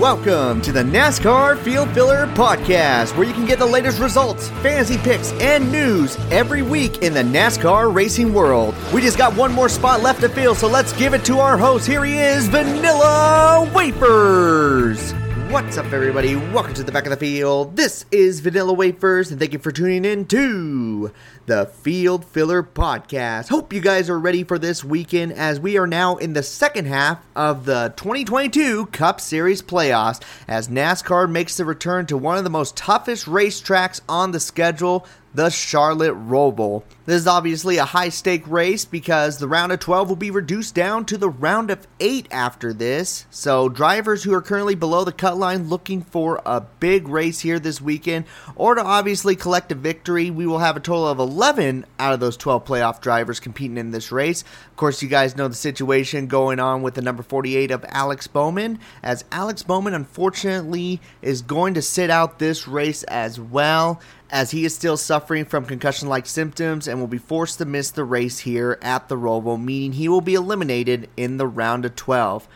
Welcome to the NASCAR Field Filler Podcast, where you can get the latest results, fantasy picks, and news every week in the NASCAR racing world. We just got one more spot left to fill, so let's give it to our host. Here he is, Vanilla Wafers. What's up, everybody? Welcome to the back of the field. This is Vanilla Wafers, and thank you for tuning in to the Field Filler Podcast. Hope you guys are ready for this weekend as we are now in the second half of the 2022 Cup Series playoffs as NASCAR makes the return to one of the most toughest racetracks on the schedule, the Charlotte Roval. This is obviously a high stake race because the round of 12 will be reduced down to the round of 8 after this. So, drivers who are currently below the cut line looking for a big race here this weekend or to obviously collect a victory, we will have a total of 11 out of those 12 playoff drivers competing in this race. Of course, you guys know the situation going on with the number 48 of Alex Bowman, as Alex Bowman unfortunately is going to sit out this race as well as he is still suffering from concussion like symptoms and will be forced to miss the race here at the Roval, meaning he will be eliminated in the round of 12.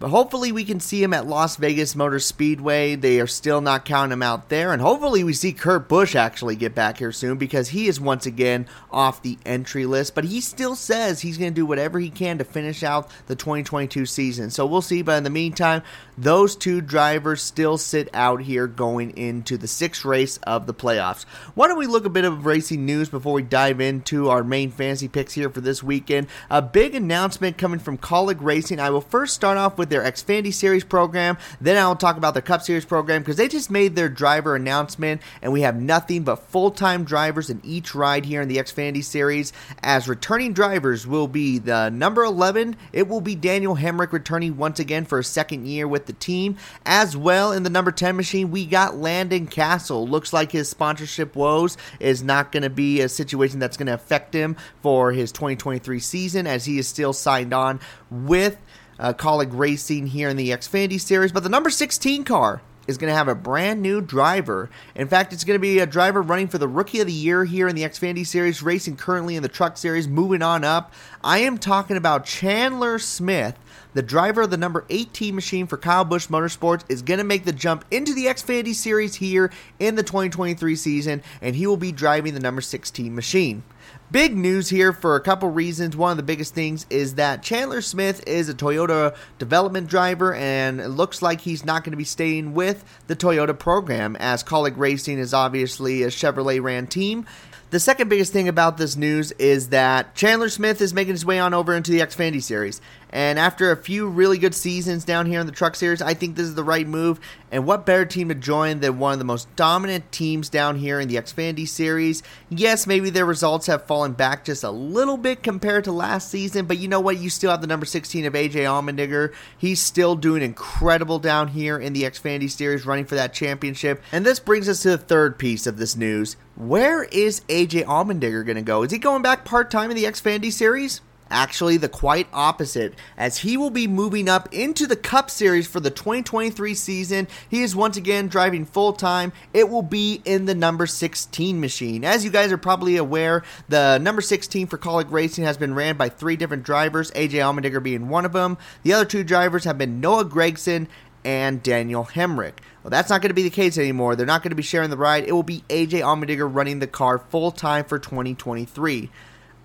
But hopefully we can see him at Las Vegas Motor Speedway. They are still not counting him out there. And hopefully we see Kurt Busch actually get back here soon because he is once again off the entry list. But he still says he's going to do whatever he can to finish out the 2022 season. So we'll see. But in the meantime, those two drivers still sit out here going into the sixth race of the playoffs. Why don't we look a bit of racing news before we dive into our main fantasy picks here for this weekend? A big announcement coming from Kaulig Racing. I will first start off with with their Xfinity Series program. Then I'll talk about the Cup Series program because they just made their driver announcement, and we have nothing but full time drivers in each ride here in the Xfinity Series. As returning drivers will be the number 11, it will be Daniel Hemric returning once again for a second year with the team. As well, in the number 10 machine, we got Landon Cassill. Looks like his sponsorship woes is not going to be a situation that's going to affect him for his 2023 season as he is still signed on with uh, Kaulig Racing here in the Xfinity Series. But the number 16 car is going to have a brand new driver. In fact, it's going to be a driver running for the Rookie of the Year here in the Xfinity Series, racing currently in the Truck Series, moving on up. I am talking about Chandler Smith. The driver of the number 18 machine for Kyle Busch Motorsports is going to make the jump into the Xfinity Series here in the 2023 season, and he will be driving the number 16 machine. Big news here for a couple reasons. One of the biggest things is that Chandler Smith is a Toyota development driver, and it looks like he's not going to be staying with the Toyota program, as Kaulig Racing is obviously a Chevrolet ran team. The second biggest thing about this news is that Chandler Smith is making his way on over into the Xfinity Series. And after a few really good seasons down here in the Truck Series, I think this is the right move. And what better team to join than one of the most dominant teams down here in the Xfinity Series? Yes, maybe their results have fallen back just a little bit compared to last season, but you know what? You still have the number 16 of AJ Allmendinger. He's still doing incredible down here in the Xfinity Series, running for that championship. And this brings us to the third piece of this news. Where is AJ Allmendinger going to go? Is he going back part time in the Xfinity Series? Actually, the quite opposite, as he will be moving up into the Cup Series for the 2023 season. He is once again driving full time. It will be in the number 16 machine. As you guys are probably aware, the number 16 for Kaulig Racing has been ran by three different drivers, AJ Allmendinger being one of them. The other two drivers have been Noah Gragson and Daniel Hemric. Well, that's not going to be the case anymore. They're not going to be sharing the ride. It will be AJ Allmendinger running the car full time for 2023.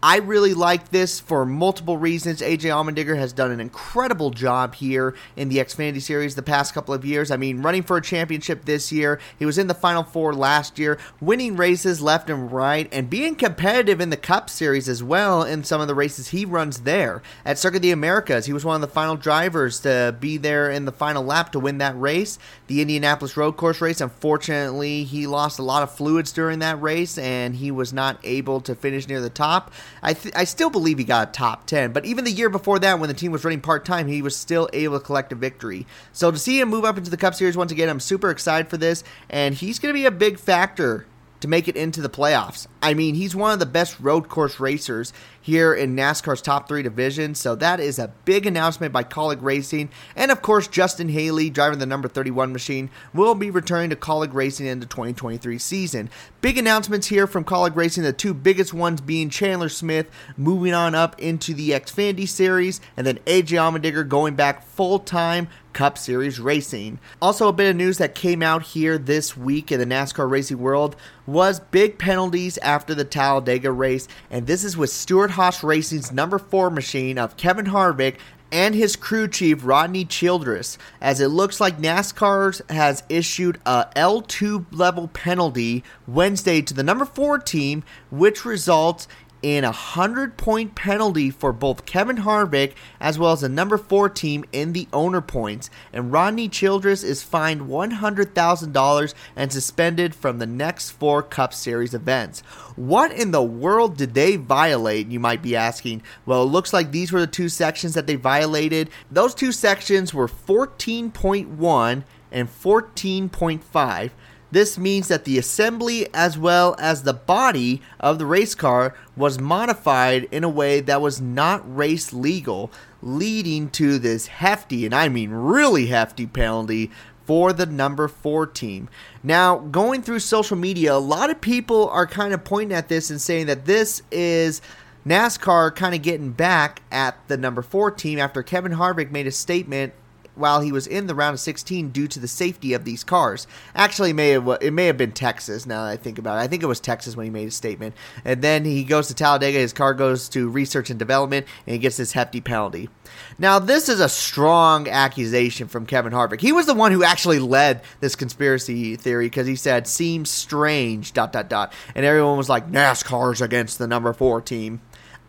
I really like this for multiple reasons. AJ Allmendinger has done an incredible job here in the Xfinity Series the past couple of years. I mean, running for a championship this year, he was in the Final Four last year, winning races left and right, and being competitive in the Cup Series as well in some of the races he runs there. At Circuit of the Americas, he was one of the final drivers to be there in the final lap to win that race. The Indianapolis Road Course race, unfortunately, he lost a lot of fluids during that race, and he was not able to finish near the top. I th- I still believe he got a top 10, but even the year before that, when the team was running part time, he was still able to collect a victory. So to see him move up into the Cup Series once again, I'm super excited for this, and he's going to be a big factor to make it into the playoffs. I mean, he's one of the best road course racers here in NASCAR's top three divisions, so that is a big announcement by Kaulig Racing. And of course, Justin Haley, driving the number 31 machine, will be returning to Kaulig Racing in the 2023 season. Big announcements here from Kaulig Racing, the two biggest ones being Chandler Smith moving on up into the Xfinity Series, and then AJ Allmendinger going back full time Cup Series racing. Also, a bit of news that came out here this week in the NASCAR racing world was big penalties after the Talladega race, and this is with Stewart-Haas Racing's number four machine of Kevin Harvick and his crew chief Rodney Childers, as it looks like NASCAR has issued a L2 level penalty Wednesday to the number 4 team, which results in a 100 point penalty for both Kevin Harvick as well as the number 4 team in the owner points. And Rodney Childers is fined $100,000 and suspended from the next four Cup Series events. What in the world did they violate, you might be asking? Well, it looks like these were the two sections that they violated. Those two sections were 14.1 and 14.5. This means that the assembly as well as the body of the race car was modified in a way that was not race legal, leading to this hefty, and I mean really hefty penalty for the number four team. Now, going through social media, a lot of people are kind of pointing at this and saying that this is NASCAR kind of getting back at the number four team after Kevin Harvick made a statement while he was in the round of 16 due to the safety of these cars. Actually, it may have, it may have been Texas. Now that I think about it, I think it was Texas when he made a statement. And then he goes to Talladega. His car goes to research and development, and he gets this hefty penalty. Now, this is a strong accusation from Kevin Harvick. He was the one who actually led this conspiracy theory because he said seems strange. Dot dot dot, and everyone was like NASCAR's against the number four team.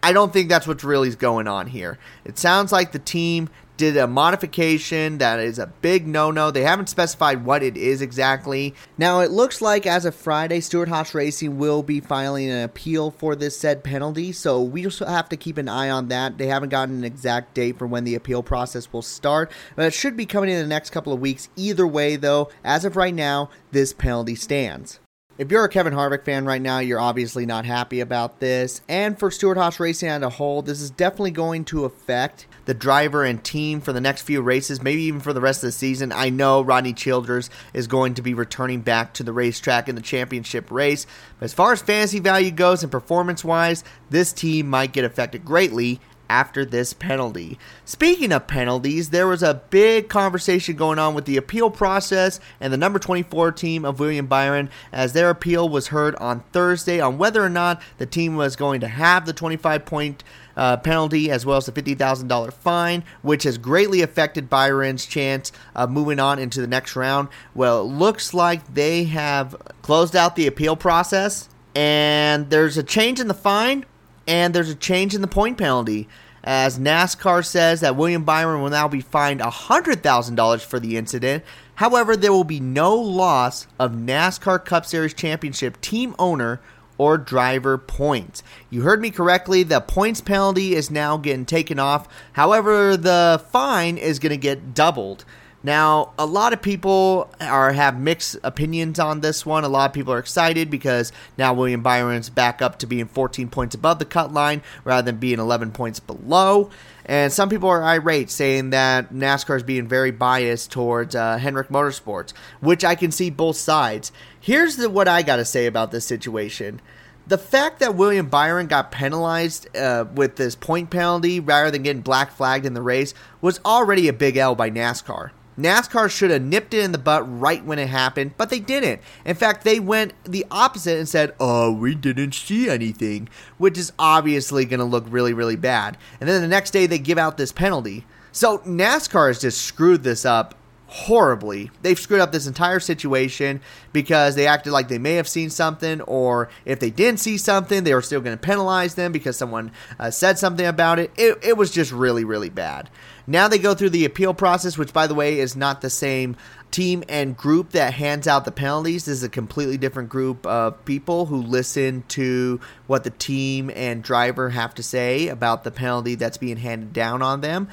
I don't think that's what's really going on here. It sounds like the team did a modification that is a big no no. They haven't specified what it is exactly. Now, it looks like as of Friday, Stewart-Haas Racing will be filing an appeal for this said penalty, so we just have to keep an eye on that. They haven't gotten an exact date for when the appeal process will start, but it should be coming in the next couple of weeks. Either way, though, as of right now, this penalty stands. If you're a Kevin Harvick fan right now, you're obviously not happy about this. And for Stewart-Haas Racing as a whole, this is definitely going to affect the driver and team for the next few races, maybe even for the rest of the season. I know Rodney Childers is going to be returning back to the racetrack in the championship race. But as far as fantasy value goes and performance wise, this team might get affected greatly after this penalty. Speaking of penalties, there was a big conversation going on with the appeal process and the number 24 team of William Byron as their appeal was heard on Thursday on whether or not the team was going to have the 25 point uh, penalty as well as the $50,000 fine, which has greatly affected Byron's chance of moving on into the next round. Well, it looks like they have closed out the appeal process and there's a change in the fine and there's a change in the point penalty. As NASCAR says that William Byron will now be fined $100,000 for the incident. However, there will be no loss of NASCAR Cup Series Championship team owner or driver points. You heard me correctly, the points penalty is now getting taken off. However, the fine is going to get doubled. Now, a lot of people are have mixed opinions on this one. A lot of people are excited because now William Byron's back up to being 14 points above the cut line rather than being 11 points below. And some people are irate, saying that NASCAR is being very biased towards uh, Hendrick Motorsports, which I can see both sides. Here's the, what I got to say about this situation the fact that William Byron got penalized uh, with this point penalty rather than getting black flagged in the race was already a big L by NASCAR. NASCAR should have nipped it in the butt right when it happened, but they didn't. In fact, they went the opposite and said, Oh, we didn't see anything, which is obviously going to look really, really bad. And then the next day they give out this penalty. So NASCAR has just screwed this up horribly. They've screwed up this entire situation because they acted like they may have seen something, or if they didn't see something, they were still going to penalize them because someone uh, said something about it. it. It was just really, really bad. Now they go through the appeal process, which, by the way, is not the same team and group that hands out the penalties. This is a completely different group of people who listen to what the team and driver have to say about the penalty that's being handed down on them.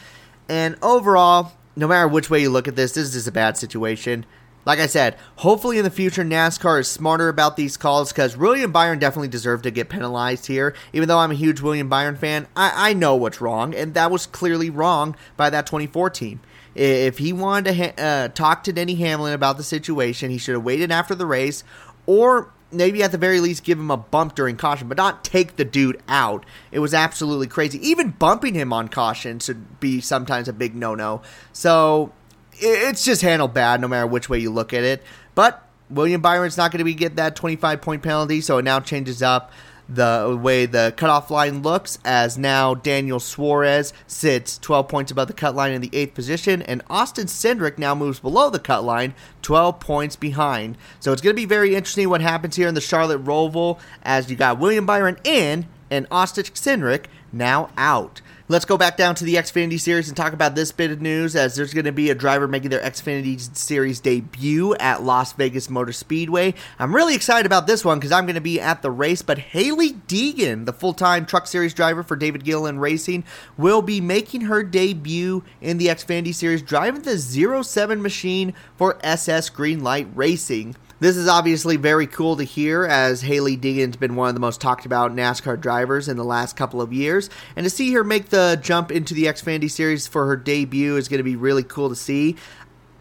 And overall, no matter which way you look at this, this is a bad situation. Like I said, hopefully in the future NASCAR is smarter about these calls because William Byron definitely deserved to get penalized here. Even though I'm a huge William Byron fan, I, I know what's wrong, and that was clearly wrong by that 24 team. If he wanted to ha- uh, talk to Denny Hamlin about the situation, he should have waited after the race, or maybe at the very least give him a bump during caution, but not take the dude out. It was absolutely crazy. Even bumping him on caution should be sometimes a big no no. So it's just handled bad no matter which way you look at it. But William Byron's not going to be get that 25 point penalty, so it now changes up the way the cutoff line looks as now Daniel Suarez sits 12 points above the cut line in the eighth position, and Austin Cindric now moves below the cut line, 12 points behind. So it's going to be very interesting what happens here in the Charlotte Roval as you got William Byron in and Austin Cindric now out. Let's go back down to the Xfinity Series and talk about this bit of news as there's going to be a driver making their Xfinity Series debut at Las Vegas Motor Speedway. I'm really excited about this one because I'm going to be at the race, but Hailie Deegan, the full time Truck Series driver for David Gilliland Racing, will be making her debut in the Xfinity Series driving the 07 machine for SS Greenlight Racing. This is obviously very cool to hear as Hailie Deegan's been one of the most talked about NASCAR drivers in the last couple of years. And to see her make the jump into the Xfinity Series for her debut is going to be really cool to see.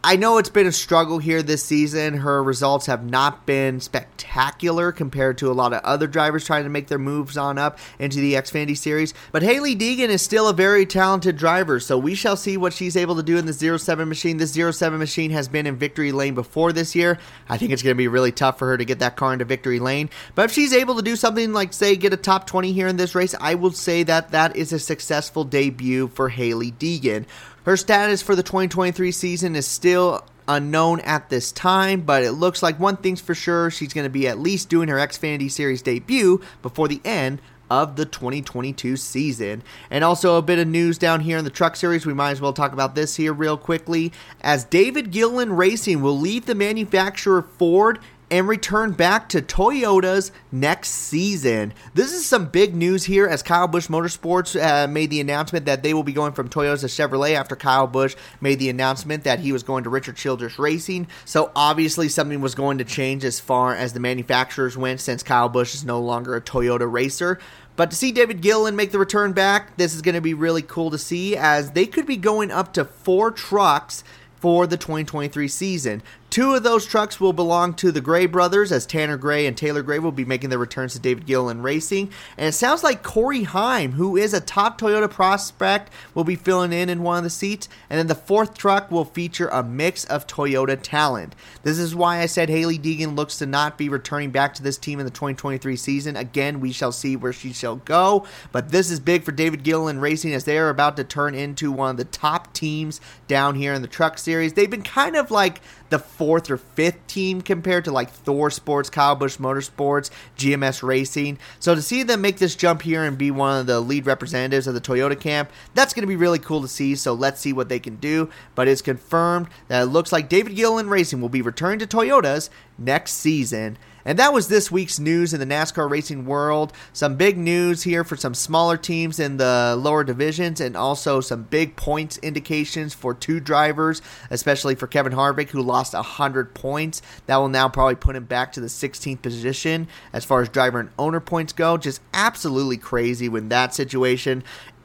I know it's been a struggle here this season. Her results have not been spectacular compared to a lot of other drivers trying to make their moves on up into the Xfinity Series. But Hailie Deegan is still a very talented driver, so we shall see what she's able to do in the 07 machine. This 07 machine has been in victory lane before this year. I think it's going to be really tough for her to get that car into victory lane. But if she's able to do something like, say, get a top 20 here in this race, I will say that that is a successful debut for Hailie Deegan. Her status for the 2023 season is still unknown at this time, but it looks like one thing's for sure she's going to be at least doing her Xfinity Series debut before the end of the 2022 season. And also a bit of news down here in the truck series. We might as well talk about this here real quickly. As David Gilliland Racing will leave the manufacturer Ford and return back to Toyota's next season. This is some big news here as Kyle Busch Motorsports uh, made the announcement that they will be going from Toyota to Chevrolet after Kyle Busch made the announcement that he was going to Richard Childress Racing. So obviously something was going to change as far as the manufacturers went since Kyle Busch is no longer a Toyota racer. But to see David Gilliland make the return back, this is going to be really cool to see as they could be going up to four trucks for the 2023 season. Two of those trucks will belong to the Gray brothers, as Tanner Gray and Taylor Gray will be making their returns to David Gilliland Racing. And it sounds like Corey Heim, who is a top Toyota prospect, will be filling in in one of the seats. And then the fourth truck will feature a mix of Toyota talent. This is why I said Hailie Deegan looks to not be returning back to this team in the 2023 season. Again, we shall see where she shall go. But this is big for David Gilliland Racing as they are about to turn into one of the top teams down here in the truck series. They've been kind of like the fourth or fifth team compared to like Thor Sports, Kyle Busch Motorsports, GMS Racing. So to see them make this jump here and be one of the lead representatives of the Toyota camp, that's going to be really cool to see. So let's see what they can do. But it's confirmed that it looks like David Gilliland Racing will be returning to Toyotas next season. And that was this week's news in the NASCAR racing world. Some big news here for some smaller teams in the lower divisions, and also some big points indications for two drivers, especially for Kevin Harvick, who lost 100 points. That will now probably put him back to the 16th position as far as driver and owner points go. Just absolutely crazy when that situation.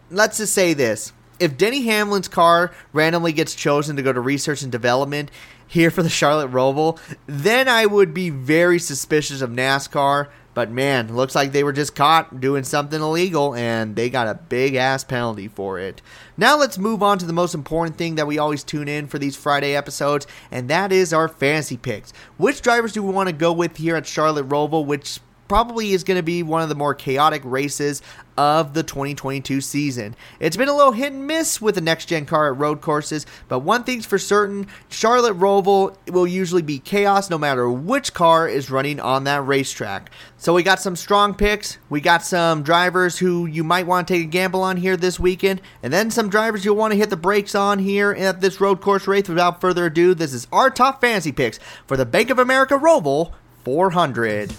Let's just say this if Denny Hamlin's car randomly gets chosen to go to research and development, here for the Charlotte Roval, then I would be very suspicious of NASCAR. But man, looks like they were just caught doing something illegal and they got a big ass penalty for it. Now let's move on to the most important thing that we always tune in for these Friday episodes, and that is our fantasy picks. Which drivers do we want to go with here at Charlotte Roval? Which probably is going to be one of the more chaotic races of the 2022 season. It's been a little hit and miss with the next gen car at road courses, but one thing's for certain Charlotte Roval will usually be chaos no matter which car is running on that racetrack. So we got some strong picks, we got some drivers who you might want to take a gamble on here this weekend, and then some drivers you'll want to hit the brakes on here at this road course race. Without further ado, this is our top fantasy picks for the Bank of America Roval 400.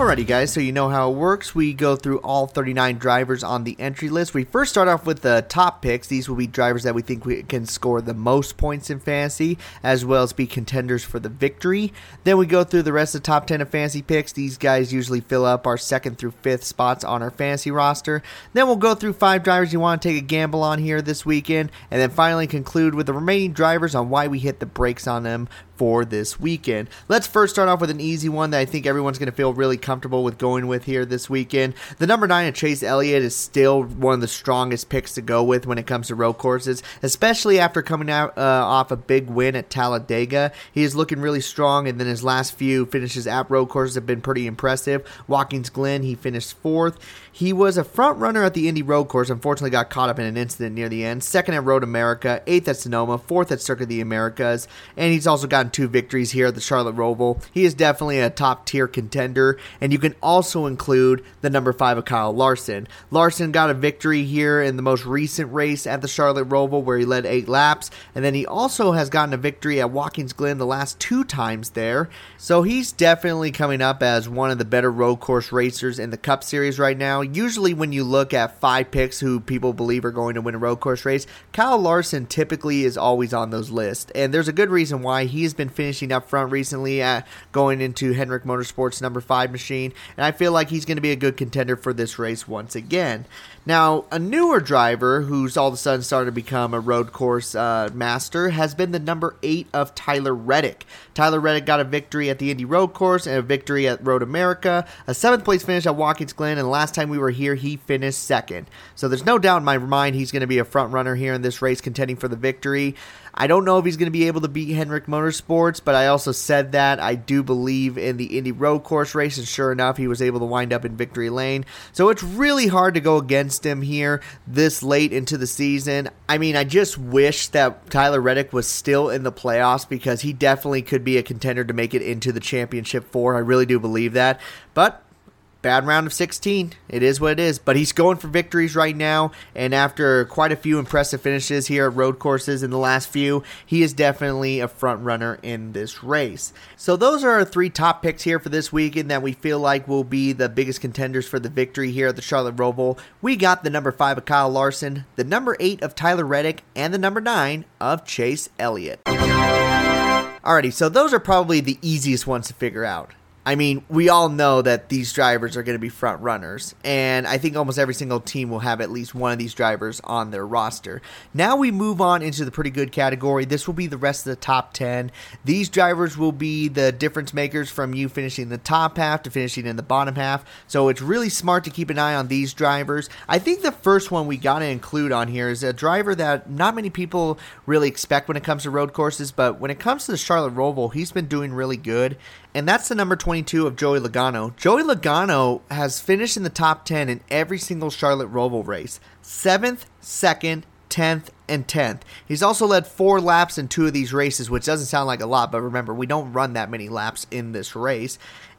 Alrighty, guys, so you know how it works. We go through all 39 drivers on the entry list. We first start off with the top picks. These will be drivers that we think we can score the most points in fantasy, as well as be contenders for the victory. Then we go through the rest of the top 10 of fantasy picks. These guys usually fill up our second through fifth spots on our fantasy roster. Then we'll go through five drivers you want to take a gamble on here this weekend, and then finally conclude with the remaining drivers on why we hit the brakes on them for this weekend. Let's first start off with an easy one that I think everyone's going to feel really comfortable with going with here this weekend. The number nine of Chase Elliott is still one of the strongest picks to go with when it comes to road courses, especially after coming out uh, off a big win at Talladega. He is looking really strong, and then his last few finishes at road courses have been pretty impressive. Watkins Glen, he finished fourth. He was a front runner at the Indy Road Course. Unfortunately, got caught up in an incident near the end. Second at Road America, eighth at Sonoma, fourth at Circuit of the Americas, and he's also gotten two victories here at the Charlotte Roval. He is definitely a top tier contender, and you can also include the number five of Kyle Larson. Larson got a victory here in the most recent race at the Charlotte Roval, where he led eight laps, and then he also has gotten a victory at Watkins Glen the last two times there. So he's definitely coming up as one of the better road course racers in the Cup Series right now. Usually, when you look at five picks who people believe are going to win a road course race, Kyle Larson typically is always on those lists. And there's a good reason why he has been finishing up front recently at going into Hendrick Motorsports number five machine. And I feel like he's going to be a good contender for this race once again. Now, a newer driver who's all of a sudden started to become a road course uh, master has been the number eight of Tyler Reddick. Tyler Reddick got a victory at the Indy Road Course and a victory at Road America, a seventh place finish at Watkins Glen, and last time we were here, he finished second. So there's no doubt in my mind he's going to be a front runner here in this race, contending for the victory. I don't know if he's going to be able to beat Hendrick Motorsports, but I also said that I do believe in the Indy Road Course race, and sure enough, he was able to wind up in victory lane. So it's really hard to go against him here this late into the season. I mean, I just wish that Tyler Reddick was still in the playoffs because he definitely could be a contender to make it into the championship four. I really do believe that. But bad round of 16. It is what it is. But he's going for victories right now. And after quite a few impressive finishes here at road courses in the last few, he is definitely a front runner in this race. So those are our three top picks here for this weekend that we feel like will be the biggest contenders for the victory here at the Charlotte Roval. We got the number five of Kyle Larson, the number eight of Tyler Reddick, and the number nine of Chase Elliott. Alrighty, so those are probably the easiest ones to figure out. I mean, we all know that these drivers are going to be front runners, and I think almost every single team will have at least one of these drivers on their roster. Now we move on into the pretty good category. This will be the rest of the top 10. These drivers will be the difference makers from you finishing the top half to finishing in the bottom half. So it's really smart to keep an eye on these drivers. I think the first one we got to include on here is a driver that not many people really expect when it comes to road courses, but when it comes to the Charlotte Roval, he's been doing really good and that's the number 22 of Joey Logano. Joey Logano has finished in the top 10 in every single Charlotte Roval race 7th, 2nd, 10th, and 10th. He's also led four laps in two of these races, which doesn't sound like a lot, but remember, we don't run that many laps in this race.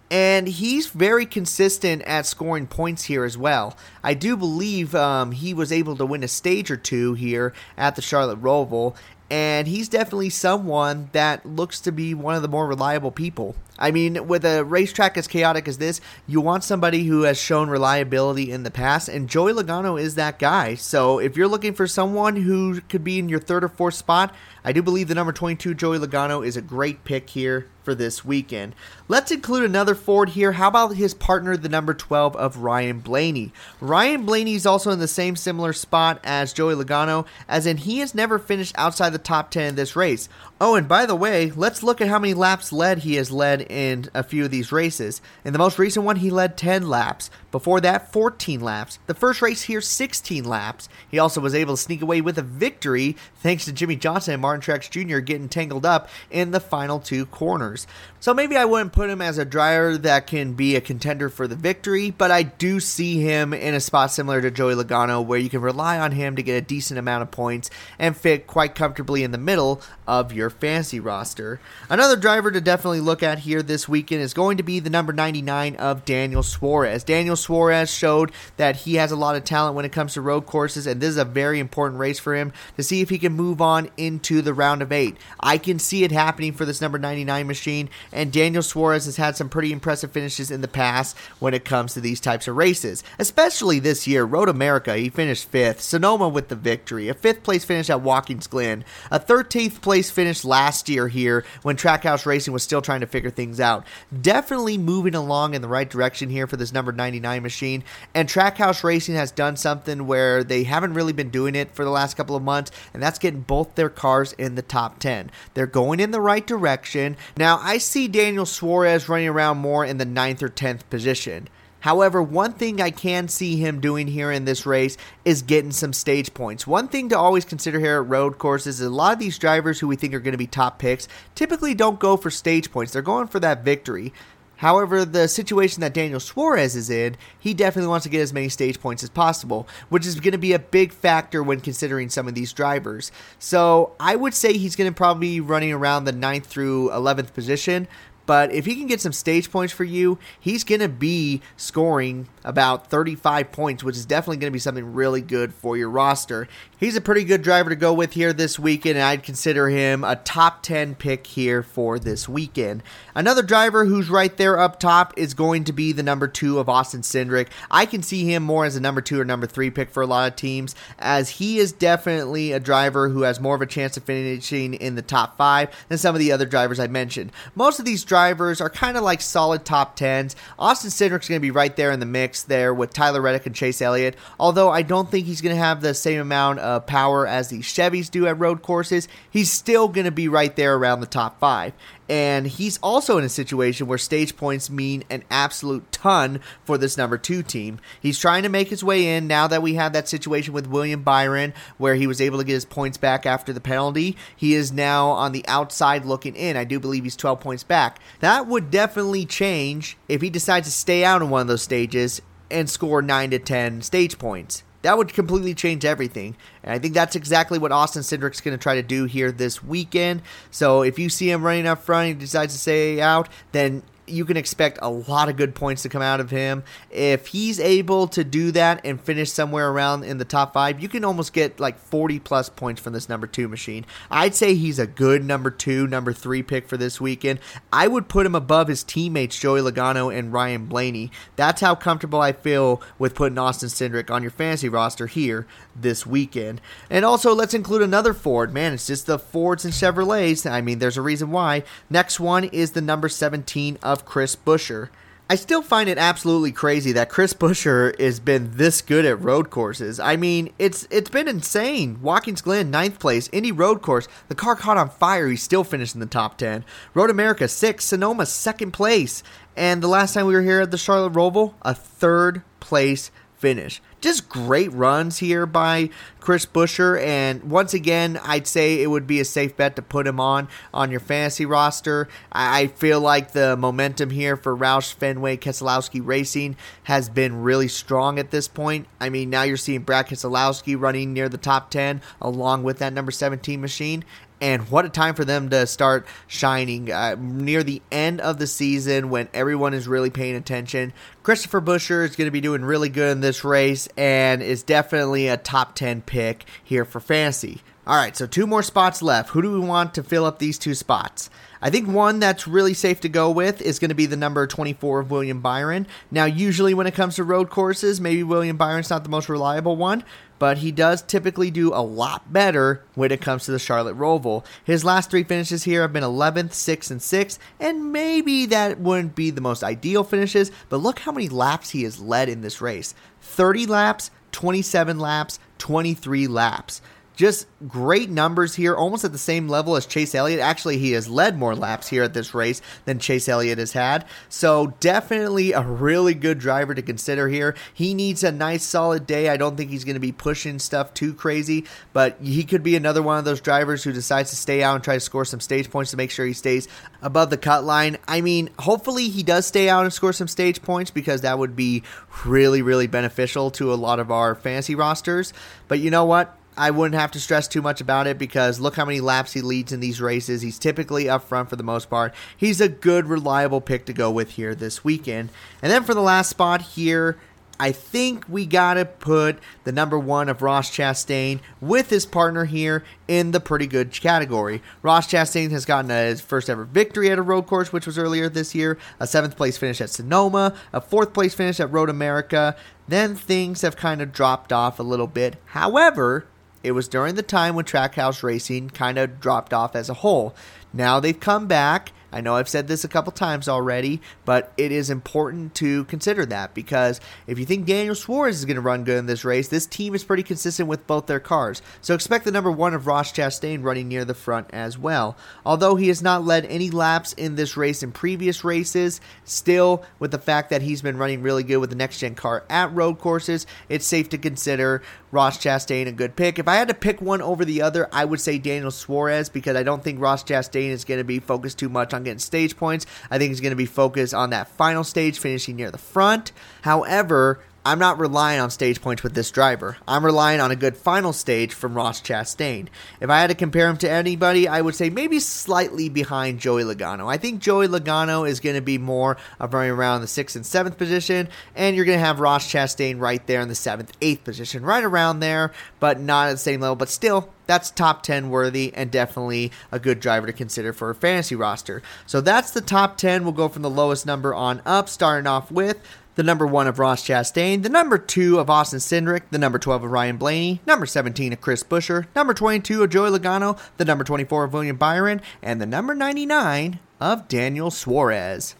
And he's very consistent at scoring points here as well. I do believe um, he was able to win a stage or two here at the Charlotte Roval, and he's definitely someone that looks to be one of the more reliable people. I mean, with a racetrack as chaotic as this, you want somebody who has shown reliability in the past, and Joey Logano is that guy. So if you're looking for someone who could be in your third or fourth spot, I do believe the number 22 Joey Logano is a great pick here for this weekend. Let's include another Ford here. How about his partner, the number 12 of Ryan Blaney? Ryan Blaney is also in the same similar spot as Joey Logano, as in he has never finished outside the top 10 in this race. Oh, and by the way, let's look at how many laps led he has led in a few of these races. In the most recent one, he led 10 laps. Before that, 14 laps. The first race here, 16 laps. He also was able to sneak away with a victory thanks to Jimmie Johnson and Martin Truex Jr. getting tangled up in the final two corners. So maybe I wouldn't put him as a driver that can be a contender for the victory, but I do see him in a spot similar to Joey Logano where you can rely on him to get a decent amount of points and fit quite comfortably in the middle of your fantasy roster. Another driver to definitely look at here this weekend is going to be the number 99 of Daniel Suarez. Daniel Suarez showed that he has a lot of talent when it comes to road courses, and this is a very important race for him to see if he can move on into the round of eight. I can see it happening for this number 99 machine, and Daniel Suarez has had some pretty impressive finishes in the past when it comes to these types of races, especially this year. Road America, he finished fifth. Sonoma with the victory, a fifth place finish at Watkins Glen, a 13th place finish last year here when Trackhouse Racing was still trying to figure things out. Definitely moving along in the right direction here for this number 99 machine. And Trackhouse Racing has done something where they haven't really been doing it for the last couple of months, and that's getting both their cars in the top 10. They're going in the right direction. Now, I see Daniel Suarez running around more in the ninth or 10th position. However, one thing I can see him doing here in this race is getting some stage points. One thing to always consider here at road courses is a lot of these drivers who we think are going to be top picks typically don't go for stage points. They're going for that victory. However, the situation that Daniel Suarez is in, he definitely wants to get as many stage points as possible, which is going to be a big factor when considering some of these drivers. So I would say he's going to probably be running around the 9th through 11th position, but if he can get some stage points for you, he's going to be scoring about 35 points, which is definitely going to be something really good for your roster. He's a pretty good driver to go with here this weekend, and I'd consider him a top 10 pick here for this weekend. Another driver who's right there up top is going to be the number two of Austin Cindric. I can see him more as a number two or number three pick for a lot of teams, as he is definitely a driver who has more of a chance of finishing in the top five than some of the other drivers I mentioned. Most of these drivers are kind of like solid top tens. Austin Cindric's going to be right there in the mix there with Tyler Reddick and Chase Elliott, although I don't think he's going to have the same amount of power as the Chevys do at road courses, he's still going to be right there around the top five. And he's also in a situation where stage points mean an absolute ton for this number two team. He's trying to make his way in now that we have that situation with William Byron where he was able to get his points back after the penalty. He is now on the outside looking in. I do believe he's 12 points back. That would definitely change if he decides to stay out in one of those stages and score 9 to 10 stage points. That would completely change everything. And I think that's exactly what Austin Cindric's going to try to do here this weekend. So if you see him running up front he decides to stay out, then you can expect a lot of good points to come out of him. If he's able to do that and finish somewhere around in the top five, you can almost get like 40 plus points from this number two machine. I'd say he's a good number two, number three pick for this weekend. I would put him above his teammates Joey Logano and Ryan Blaney. That's how comfortable I feel with putting Austin Cindric on your fantasy roster here this weekend. And also, let's include another Ford. Man, it's just the Fords and Chevrolets. I mean, there's a reason why. Next one is the number 17 of Chris Buescher. I still find it absolutely crazy that Chris Buescher has been this good at road courses. I mean, it's it's been insane. Watkins Glen, ninth place. Indy Road Course, the car caught on fire. He still finished in the top 10. Road America, sixth. Sonoma, second place. And the last time we were here at the Charlotte Roval, a third place finish. Just great runs here by Chris Buescher, and once again, I'd say it would be a safe bet to put him on on your fantasy roster. I feel like the momentum here for Roush Fenway Keselowski Racing has been really strong at this point. I mean, now you're seeing Brad Keselowski running near the top 10 along with that number 17 machine, and what a time for them to start shining uh, near the end of the season when everyone is really paying attention. Christopher Buescher is going to be doing really good in this race and is definitely a top 10 pick here for fantasy. All right, so two more spots left. Who do we want to fill up these two spots? I think one that's really safe to go with is going to be the number 24 of William Byron. Now, usually when it comes to road courses, maybe William Byron's not the most reliable one, but he does typically do a lot better when it comes to the Charlotte Roval. His last three finishes here have been 11th, 6th, and 6th, and maybe that wouldn't be the most ideal finishes, but look how many laps he has led in this race 30 laps, 27 laps, 23 laps. Just great numbers here, almost at the same level as Chase Elliott. Actually, he has led more laps here at this race than Chase Elliott has had. So, definitely a really good driver to consider here. He needs a nice, solid day. I don't think he's going to be pushing stuff too crazy, but he could be another one of those drivers who decides to stay out and try to score some stage points to make sure he stays above the cut line. I mean, hopefully, he does stay out and score some stage points because that would be really, really beneficial to a lot of our fantasy rosters. But you know what? I wouldn't have to stress too much about it because look how many laps he leads in these races. He's typically up front for the most part. He's a good, reliable pick to go with here this weekend. And then for the last spot here, I think we got to put the number one of Ross Chastain with his partner here in the pretty good category. Ross Chastain has gotten his first ever victory at a road course, which was earlier this year, a seventh place finish at Sonoma, a fourth place finish at Road America. Then things have kind of dropped off a little bit. However, it was during the time when Trackhouse Racing kind of dropped off as a whole. Now they've come back I know I've said this a couple times already, but it is important to consider that because if you think Daniel Suarez is going to run good in this race, this team is pretty consistent with both their cars. So expect the number one of Ross Chastain running near the front as well. Although he has not led any laps in this race in previous races, still with the fact that he's been running really good with the next gen car at road courses, it's safe to consider Ross Chastain a good pick. If I had to pick one over the other, I would say Daniel Suarez because I don't think Ross Chastain is going to be focused too much on getting stage points. I think he's going to be focused on that final stage, finishing near the front. However, I'm not relying on stage points with this driver. I'm relying on a good final stage from Ross Chastain. If I had to compare him to anybody, I would say maybe slightly behind Joey Logano. I think Joey Logano is going to be more of running around the sixth and seventh position, and you're going to have Ross Chastain right there in the seventh, eighth position, right around there, but not at the same level. But still, that's top 10 worthy and definitely a good driver to consider for a fantasy roster. So that's the top 10. We'll go from the lowest number on up, starting off with the number one of Ross Chastain, the number two of Austin Cindric, the number 12 of Ryan Blaney, number 17 of Chris Buescher, number 22 of Joey Logano, the number 24 of William Byron, and the number 99 of Daniel Suarez.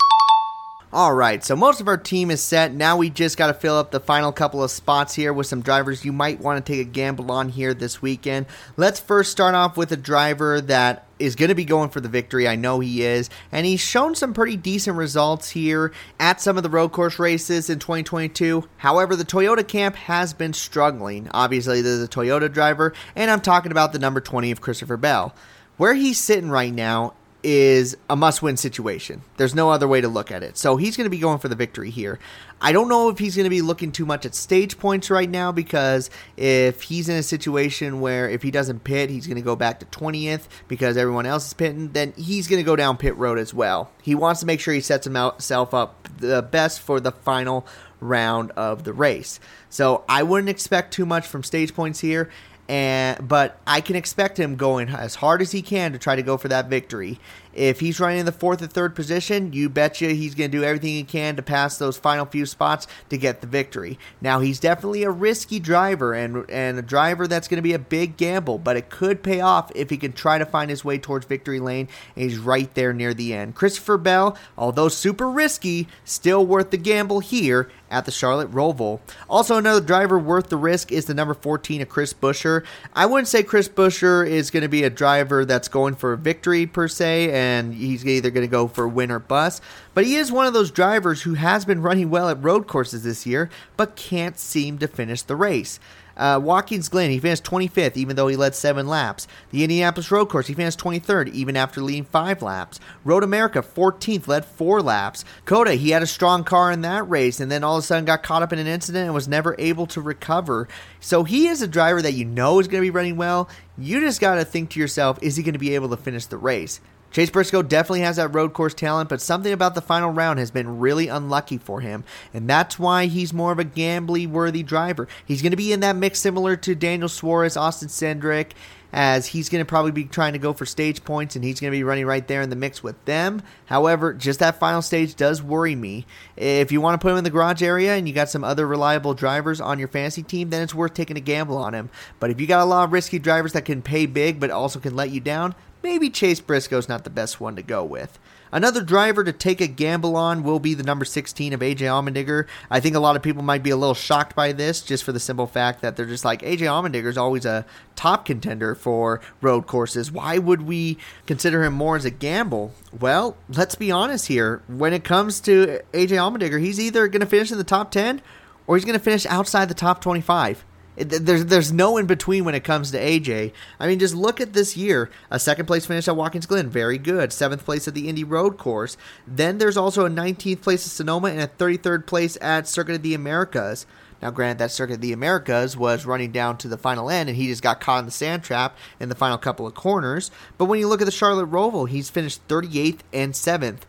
All right, so most of our team is set. Now we just got to fill up the final couple of spots here with some drivers you might want to take a gamble on here this weekend. Let's first start off with a driver that is going to be going for the victory. I know he is. And he's shown some pretty decent results here at some of the road course races in 2022. However, the Toyota camp has been struggling. Obviously, there's a Toyota driver, and I'm talking about the number 20 of Christopher Bell. Where he's sitting right now is a must win situation. There's no other way to look at it. So he's going to be going for the victory here. I don't know if he's going to be looking too much at stage points right now because if he's in a situation where if he doesn't pit, he's going to go back to 20th because everyone else is pitting, then he's going to go down pit road as well. He wants to make sure he sets himself up the best for the final round of the race. So I wouldn't expect too much from stage points here and but I can expect him going as hard as he can to try to go for that victory. If he's running in the fourth or third position, you betcha he's going to do everything he can to pass those final few spots to get the victory. Now he's definitely a risky driver and and a driver that's going to be a big gamble, but it could pay off if he can try to find his way towards victory lane. And he's right there near the end. Christopher Bell, although super risky, still worth the gamble here at the Charlotte Roval. Also, another driver worth the risk is the number 14 of Chris Buescher. I wouldn't say Chris Buescher is going to be a driver that's going for a victory per se, and he's either going to go for win or bust. But he is one of those drivers who has been running well at road courses this year, but can't seem to finish the race. Uh, Watkins Glen, he finished 25th, even though he led seven laps. The Indianapolis Road Course, he finished 23rd, even after leading five laps. Road America, 14th, led four laps. COTA, he had a strong car in that race, and then all of a sudden got caught up in an incident and was never able to recover. So he is a driver that you know is going to be running well. You just got to think to yourself, is he going to be able to finish the race? Chase Briscoe definitely has that road course talent, but something about the final round has been really unlucky for him, and that's why he's more of a gambly worthy driver. He's going to be in that mix similar to Daniel Suarez, Austin Cindric, as he's going to probably be trying to go for stage points and he's going to be running right there in the mix with them. However, just that final stage does worry me. If you want to put him in the garage area and you got some other reliable drivers on your fantasy team, then it's worth taking a gamble on him. But if you got a lot of risky drivers that can pay big but also can let you down, maybe Chase Briscoe's not the best one to go with. Another driver to take a gamble on will be the number 16 of AJ Allmendinger. I think a lot of people might be a little shocked by this just for the simple fact that they're just like AJ Allmendinger is always a top contender for road courses. Why would we consider him more as a gamble? Well, let's be honest here. When it comes to AJ Allmendinger, he's either going to finish in the top 10 or he's going to finish outside the top 25 there's there's no in between when it comes to AJ. I mean, just look at this year: a second place finish at Watkins Glen, very good. Seventh place at the Indy Road Course. Then there's also a 19th place at Sonoma and a 33rd place at Circuit of the Americas. Now, granted, that Circuit of the Americas was running down to the final end, and he just got caught in the sand trap in the final couple of corners. But when you look at the Charlotte Roval, he's finished 38th and 7th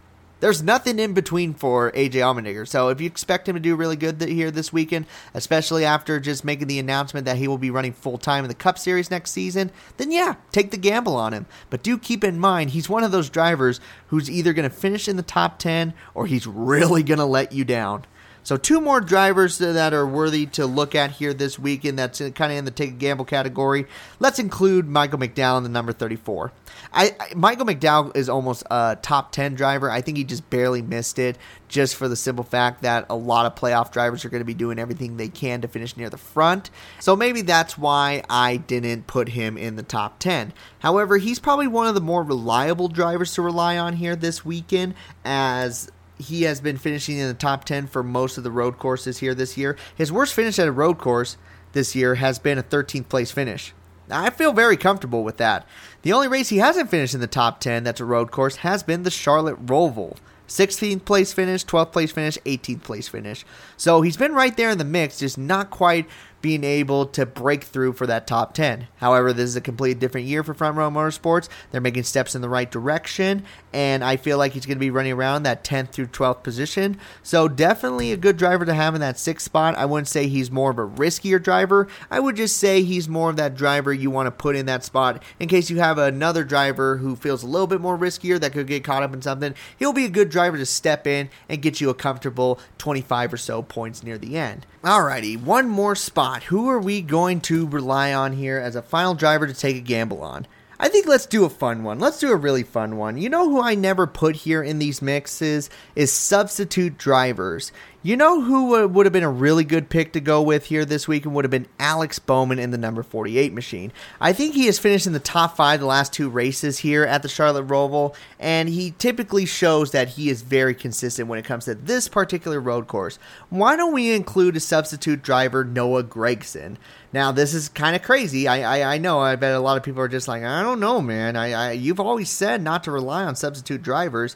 there's nothing in between for AJ Allmendinger. So if you expect him to do really good here this weekend, especially after just making the announcement that he will be running full time in the Cup Series next season, then yeah, take the gamble on him. But do keep in mind he's one of those drivers who's either going to finish in the top 10 or he's really going to let you down. So, two more drivers that are worthy to look at here this weekend that's kind of in the take a gamble category. Let's include Michael McDowell in the number 34. I, I, Michael McDowell is almost a top 10 driver. I think he just barely missed it just for the simple fact that a lot of playoff drivers are going to be doing everything they can to finish near the front. So maybe that's why I didn't put him in the top 10. However, he's probably one of the more reliable drivers to rely on here this weekend as he has been finishing in the top 10 for most of the road courses here this year. His worst finish at a road course this year has been a 13th place finish. I feel very comfortable with that. The only race he hasn't finished in the top 10 that's a road course has been the Charlotte Roval. 16th place finish, 12th place finish, 18th place finish. So he's been right there in the mix, just not quite being able to break through for that top 10. However, this is a completely different year for Front Row Motorsports. They're making steps in the right direction, and I feel like he's going to be running around that 10th through 12th position. So, definitely a good driver to have in that sixth spot. I wouldn't say he's more of a riskier driver. I would just say he's more of that driver you want to put in that spot in case you have another driver who feels a little bit more riskier that could get caught up in something. He'll be a good driver to step in and get you a comfortable 25 or so points near the end. Alrighty, one more spot. Who are we going to rely on here as a final driver to take a gamble on? I think let's do a fun one. Let's do a really fun one. You know who I never put here in these mixes is substitute drivers. You know who uh, would have been a really good pick to go with here this week and would have been Alex Bowman in the number 48 machine. I think he has finished in the top five the last two races here at the Charlotte Roval, and he typically shows that he is very consistent when it comes to this particular road course. Why don't we include a substitute driver, Noah Gragson? Now, this is kind of crazy. I, I, I know. I bet a lot of people are just like, I don't know, man. I, I you've always said not to rely on substitute drivers.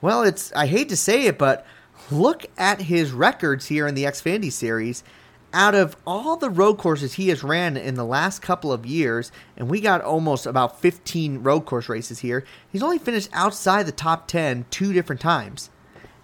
Well, it's I hate to say it, but look at his records here in the Xfinity series. Out of all the road courses he has ran in the last couple of years, and we got almost about 15 road course races here, he's only finished outside the top 10 two different times.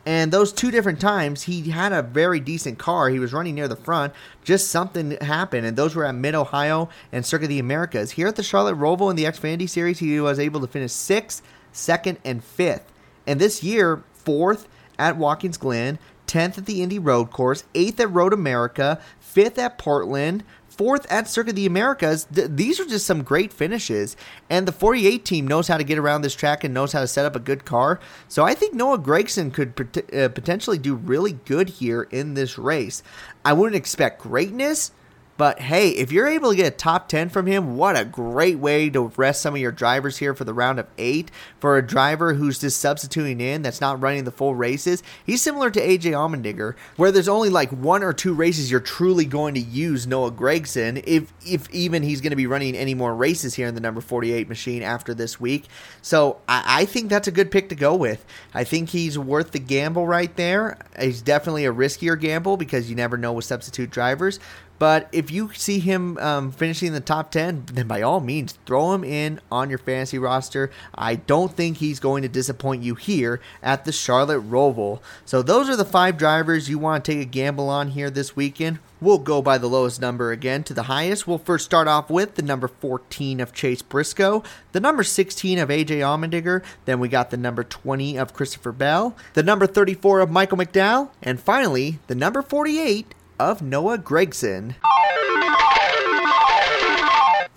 And those two different times, he had a very decent car. He was running near the front. Just something happened, and those were at Mid Ohio and Circuit of the Americas. Here at the Charlotte Roval in the Xfinity Series, he was able to finish sixth, second, and fifth. And this year, fourth at Watkins Glen, 10th at the Indy Road Course, 8th at Road America, 5th at Portland, fourth at Circuit of the Americas. Th- these are just some great finishes. And the 48 team knows how to get around this track and knows how to set up a good car. So I think Noah Gragson could pot- uh, potentially do really good here in this race. I wouldn't expect greatness, but hey, if you're able to get a top 10 from him, what a great way to rest some of your drivers here for the round of eight. For a driver who's just substituting in, that's not running the full races, he's similar to AJ Allmendinger, where there's only like one or two races you're truly going to use Noah Gragson, if, if even he's going to be running any more races here in the number 48 machine after this week. So I, I think that's a good pick to go with. I think he's worth the gamble right there. He's definitely a riskier gamble because you never know with substitute drivers. But if you see him um, finishing the top 10, then by all means, throw him in on your fantasy roster. I don't think he's going to disappoint you here at the Charlotte Roval. So, those are the five drivers you want to take a gamble on here this weekend. We'll go by the lowest number again to the highest. We'll first start off with the number 14 of Chase Briscoe, the number 16 of AJ Allmendinger, then we got the number 20 of Christopher Bell, the number 34 of Michael McDowell, and finally the number 48 of Noah Gragson.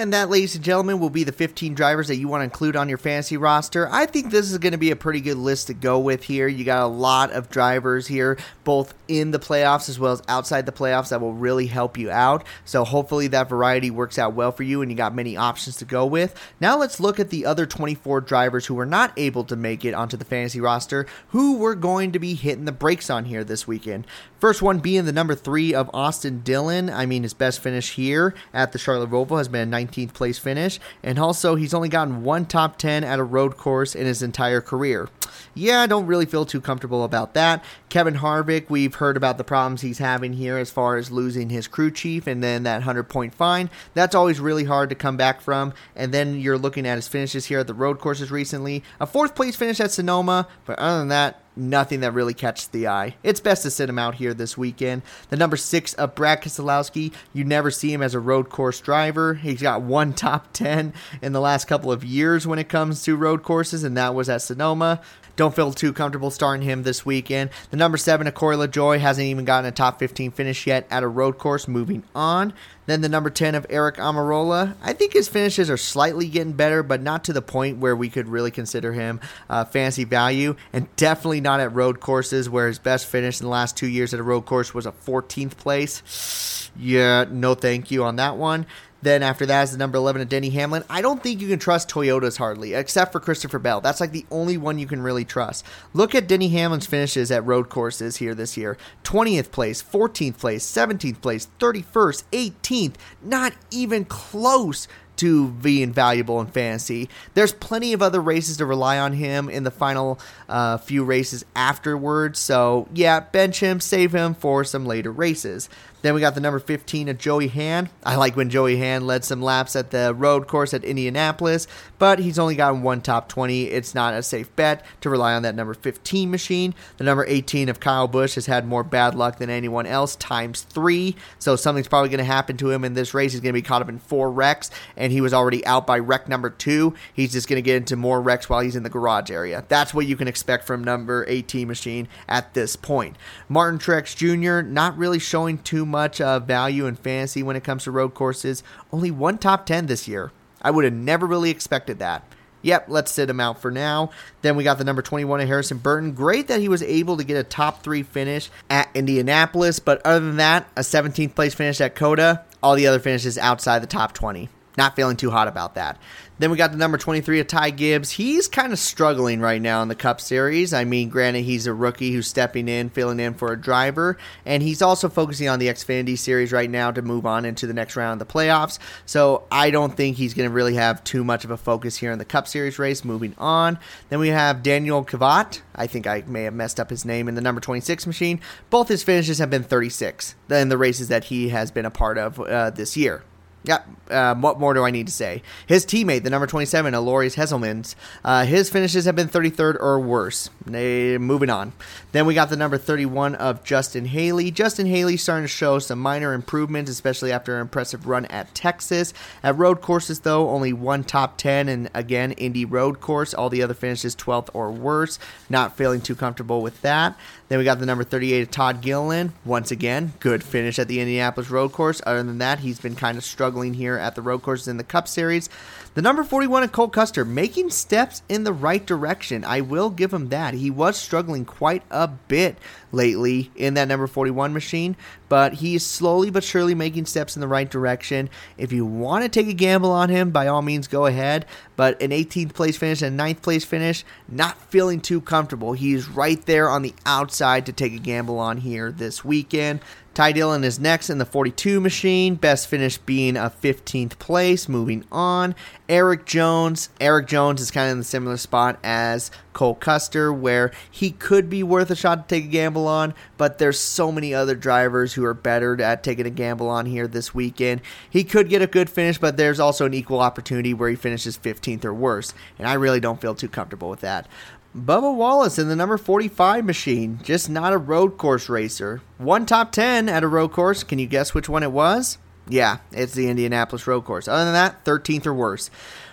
And that, ladies and gentlemen, will be the 15 drivers that you want to include on your fantasy roster. I think this is going to be a pretty good list to go with here. You got a lot of drivers here, both in the playoffs as well as outside the playoffs, that will really help you out. So hopefully that variety works out well for you and you got many options to go with. Now let's look at the other 24 drivers who were not able to make it onto the fantasy roster, who we're going to be hitting the brakes on here this weekend. First one being the number three of Austin Dillon. I mean, his best finish here at the Charlotte Roval has been a 19th place finish, and also he's only gotten one top 10 at a road course in his entire career. Yeah, I don't really feel too comfortable about that. Kevin Harvick, we've heard about the problems he's having here as far as losing his crew chief and then that 100 point fine. That's always really hard to come back from. And then you're looking at his finishes here at the road courses recently. A fourth place finish at Sonoma, but other than that, nothing that really catches the eye. It's best to sit him out here this weekend. The number six of Brad Keselowski, you never see him as a road course driver. He's got one top 10 in the last couple of years when it comes to road courses, and that was at Sonoma. Don't feel too comfortable starting him this weekend. The number seven of Corey LaJoie hasn't even gotten a top 15 finish yet at a road course. Moving on. Then the number 10 of Aric Almirola. I think his finishes are slightly getting better, but not to the point where we could really consider him uh, fancy value. And definitely not at road courses where his best finish in the last two years at a road course was a 14th place. Yeah, no thank you on that one. Then after that is the number 11 of Denny Hamlin. I don't think you can trust Toyotas hardly, except for Christopher Bell. That's like the only one you can really trust. Look at Denny Hamlin's finishes at road courses here this year 20th place, 14th place, 17th place, 31st, 18th. Not even close to being valuable in fantasy. There's plenty of other races to rely on him in the final uh, few races afterwards. So, yeah, bench him, save him for some later races. Then we got the number 15 of Joey Hand. I like when Joey Hand led some laps at the road course at Indianapolis, but he's only gotten one top 20. It's not a safe bet to rely on that number 15 machine. The number 18 of Kyle Busch has had more bad luck than anyone else, times three. So something's probably going to happen to him in this race. He's going to be caught up in four wrecks, and he was already out by wreck number two. He's just going to get into more wrecks while he's in the garage area. That's what you can expect from number 18 machine at this point. Martin Truex Jr., not really showing too much uh, value in fantasy when it comes to road courses. Only one top 10 this year. I would have never really expected that. Yep, let's sit him out for now. Then we got the number 21 of Harrison Burton. Great that he was able to get a top three finish at Indianapolis, but other than that, a 17th place finish at COTA, all the other finishes outside the top 20. Not feeling too hot about that. Then we got the number 23 of Ty Gibbs. He's kind of struggling right now in the Cup Series. I mean, granted, he's a rookie who's stepping in, filling in for a driver, and he's also focusing on the Xfinity Series right now to move on into the next round of the playoffs. So I don't think he's going to really have too much of a focus here in the Cup Series race. Moving on. Then we have Daniel Kvyat. I think I may have messed up his name in the number 26 machine. Both his finishes have been 36 in the races that he has been a part of uh, this year. Yeah, um, what more do I need to say? His teammate, the number 27, Aloris Hezemans, uh, his finishes have been 33rd or worse. They, moving on. Then we got the number 31 of Justin Haley. Justin Haley starting to show some minor improvements, especially after an impressive run at Texas. At road courses, though, only one top 10, and again, Indy road course. All the other finishes 12th or worse. Not feeling too comfortable with that. Then we got the number 38 of Todd Gilliland. Once again, good finish at the Indianapolis road course. Other than that, he's been kind of struggling here at the road courses in the Cup Series. The number 41 of Cole Custer making steps in the right direction. I will give him that. He was struggling quite a bit lately in that number 41 machine, but he is slowly but surely making steps in the right direction. If you want to take a gamble on him, by all means go ahead. But an 18th place finish and 9th place finish, not feeling too comfortable. He's right there on the outside to take a gamble on here this weekend. Ty Dillon is next in the 42 machine, best finish being a 15th place. Moving on, Erik Jones. Erik Jones is kind of in the similar spot as Cole Custer, where he could be worth a shot to take a gamble on, but there's so many other drivers who are better at taking a gamble on here this weekend. He could get a good finish, but there's also an equal opportunity where he finishes 15th or worse, and I really don't feel too comfortable with that. Bubba Wallace in the number 45 machine, just not a road course racer. One top 10 at a road course. Can you guess which one it was? Yeah, it's the Indianapolis road course. Other than that, 13th or worse.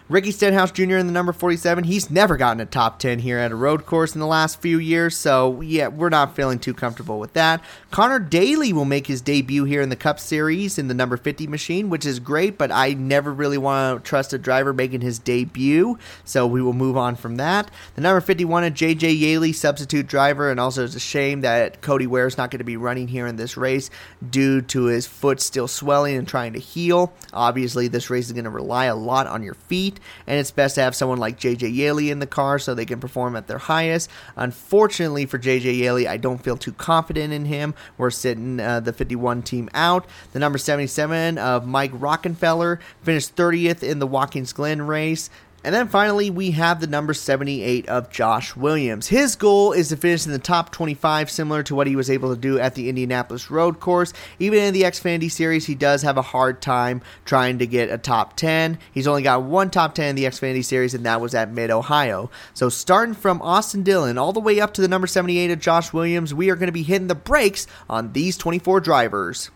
Ricky Stenhouse Jr. in the number 47. He's never gotten a top 10 here at a road course in the last few years, so yeah, we're not feeling too comfortable with that. Conor Daly will make his debut here in the Cup Series in the number 50 machine, which is great, but I never really want to trust a driver making his debut, so we will move on from that. The number 51 of JJ Yeley, substitute driver, and also it's a shame that Cody Ware is not going to be running here in this race due to his foot still swelling and trying to heal. Obviously, this race is going to rely a lot on your feet and it's best to have someone like JJ Yeley in the car so they can perform at their highest. Unfortunately for JJ Yeley, I don't feel too confident in him. We're sitting uh, the 51 team out. The number 77 of Mike Rockenfeller finished 30th in the Watkins Glen race And then finally, we have the number 78 of Josh Williams. His goal is to finish in the top 25, similar to what he was able to do at the Indianapolis Road Course. Even in the Xfinity Series, he does have a hard time trying to get a top 10. He's only got one top 10 in the Xfinity Series, and that was at Mid Ohio. So starting from Austin Dillon all the way up to the number 78 of Josh Williams, we are going to be hitting the brakes on these 24 drivers.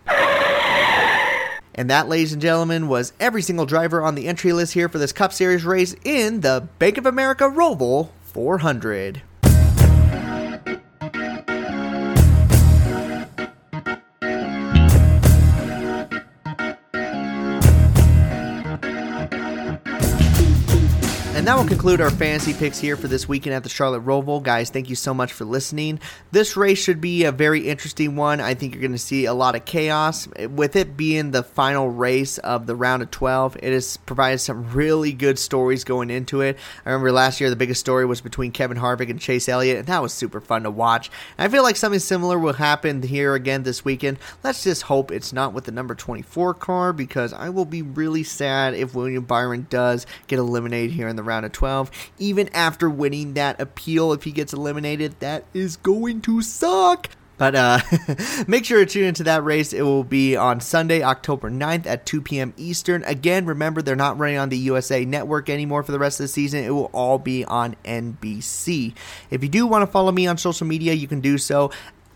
And that, ladies and gentlemen, was every single driver on the entry list here for this Cup Series race in the Bank of America Roval 400. And that will conclude our fantasy picks here for this weekend at the Charlotte Roval. Guys, thank you so much for listening. This race should be a very interesting one. I think you're going to see a lot of chaos. With it being the final race of the round of 12, it has provided some really good stories going into it. I remember last year the biggest story was between Kevin Harvick and Chase Elliott, and that was super fun to watch. And I feel like something similar will happen here again this weekend. Let's just hope it's not with the number 24 car because I will be really sad if William Byron does get eliminated here in the round of 12. Even after winning that appeal, if he gets eliminated, that is going to suck. But uh, make sure to tune into that race. It will be on Sunday, October 9th at 2 p.m. Eastern. Again, remember, they're not running on the USA Network anymore for the rest of the season. It will all be on NBC. If you do want to follow me on social media, you can do so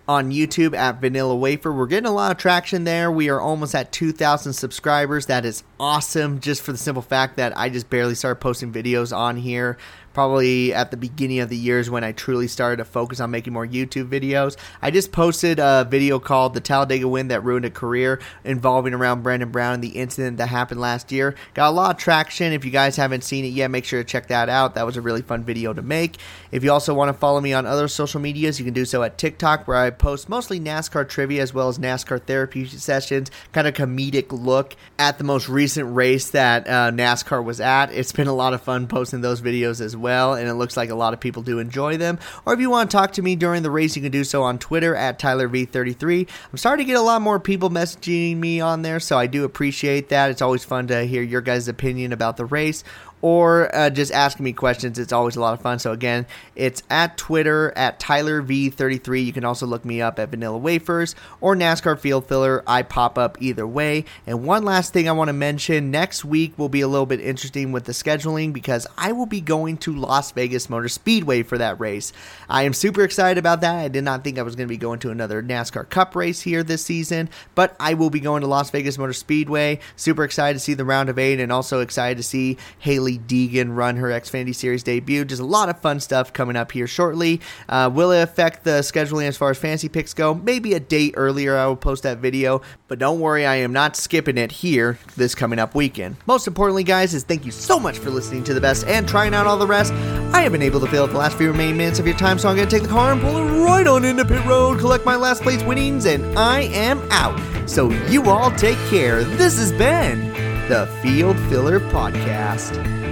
on YouTube at Vanilla Wafer. We're getting a lot of traction there. We are almost at 2,000 subscribers. That is awesome, just for the simple fact that I just barely started posting videos on here probably at the beginning of the years when I truly started to focus on making more YouTube videos. I just posted a video called The Talladega Win That Ruined a Career involving around Brandon Brown and the incident that happened last year. Got a lot of traction. If you guys haven't seen it yet, make sure to check that out. That was a really fun video to make. If you also want to follow me on other social medias, you can do so at TikTok, where I post mostly NASCAR trivia as well as NASCAR therapy sessions, kind of comedic look at the most recent race that uh, NASCAR was at. It's been a lot of fun posting those videos as well well, and it looks like a lot of people do enjoy them. Or if you want to talk to me during the race, you can do so on Twitter at TylerV33. I'm starting to get a lot more people messaging me on there, so I do appreciate that. It's always fun to hear your guys' opinion about the race or uh, just asking me questions. It's always a lot of fun. So again, it's at Twitter at Tyler V33. You can also look me up at Vanilla Wafers or NASCAR Field Filler. I pop up either way. And one last thing I want to mention: next week will be a little bit interesting with the scheduling because I will be going to Las Vegas Motor Speedway for that race. I am super excited about that. I did not think I was going to be going to another NASCAR Cup race here this season, but I will be going to Las Vegas Motor Speedway. Super excited to see the round of eight, and also excited to see Hailie Hailie Deegan run her Xfinity Series debut. Just a lot of fun stuff coming up here shortly. Uh, will it affect the scheduling as far as fantasy picks go? Maybe a day earlier I will post that video, but don't worry, I am not skipping it here this coming up weekend. Most importantly, guys, is thank you so much for listening to the best and trying out all the rest. I have been able to fill up the last few remaining minutes of your time, so I'm going to take the car and pull it right on into pit road, collect my last place winnings, and I am out. So you all take care. This has been the Field Filler Podcast.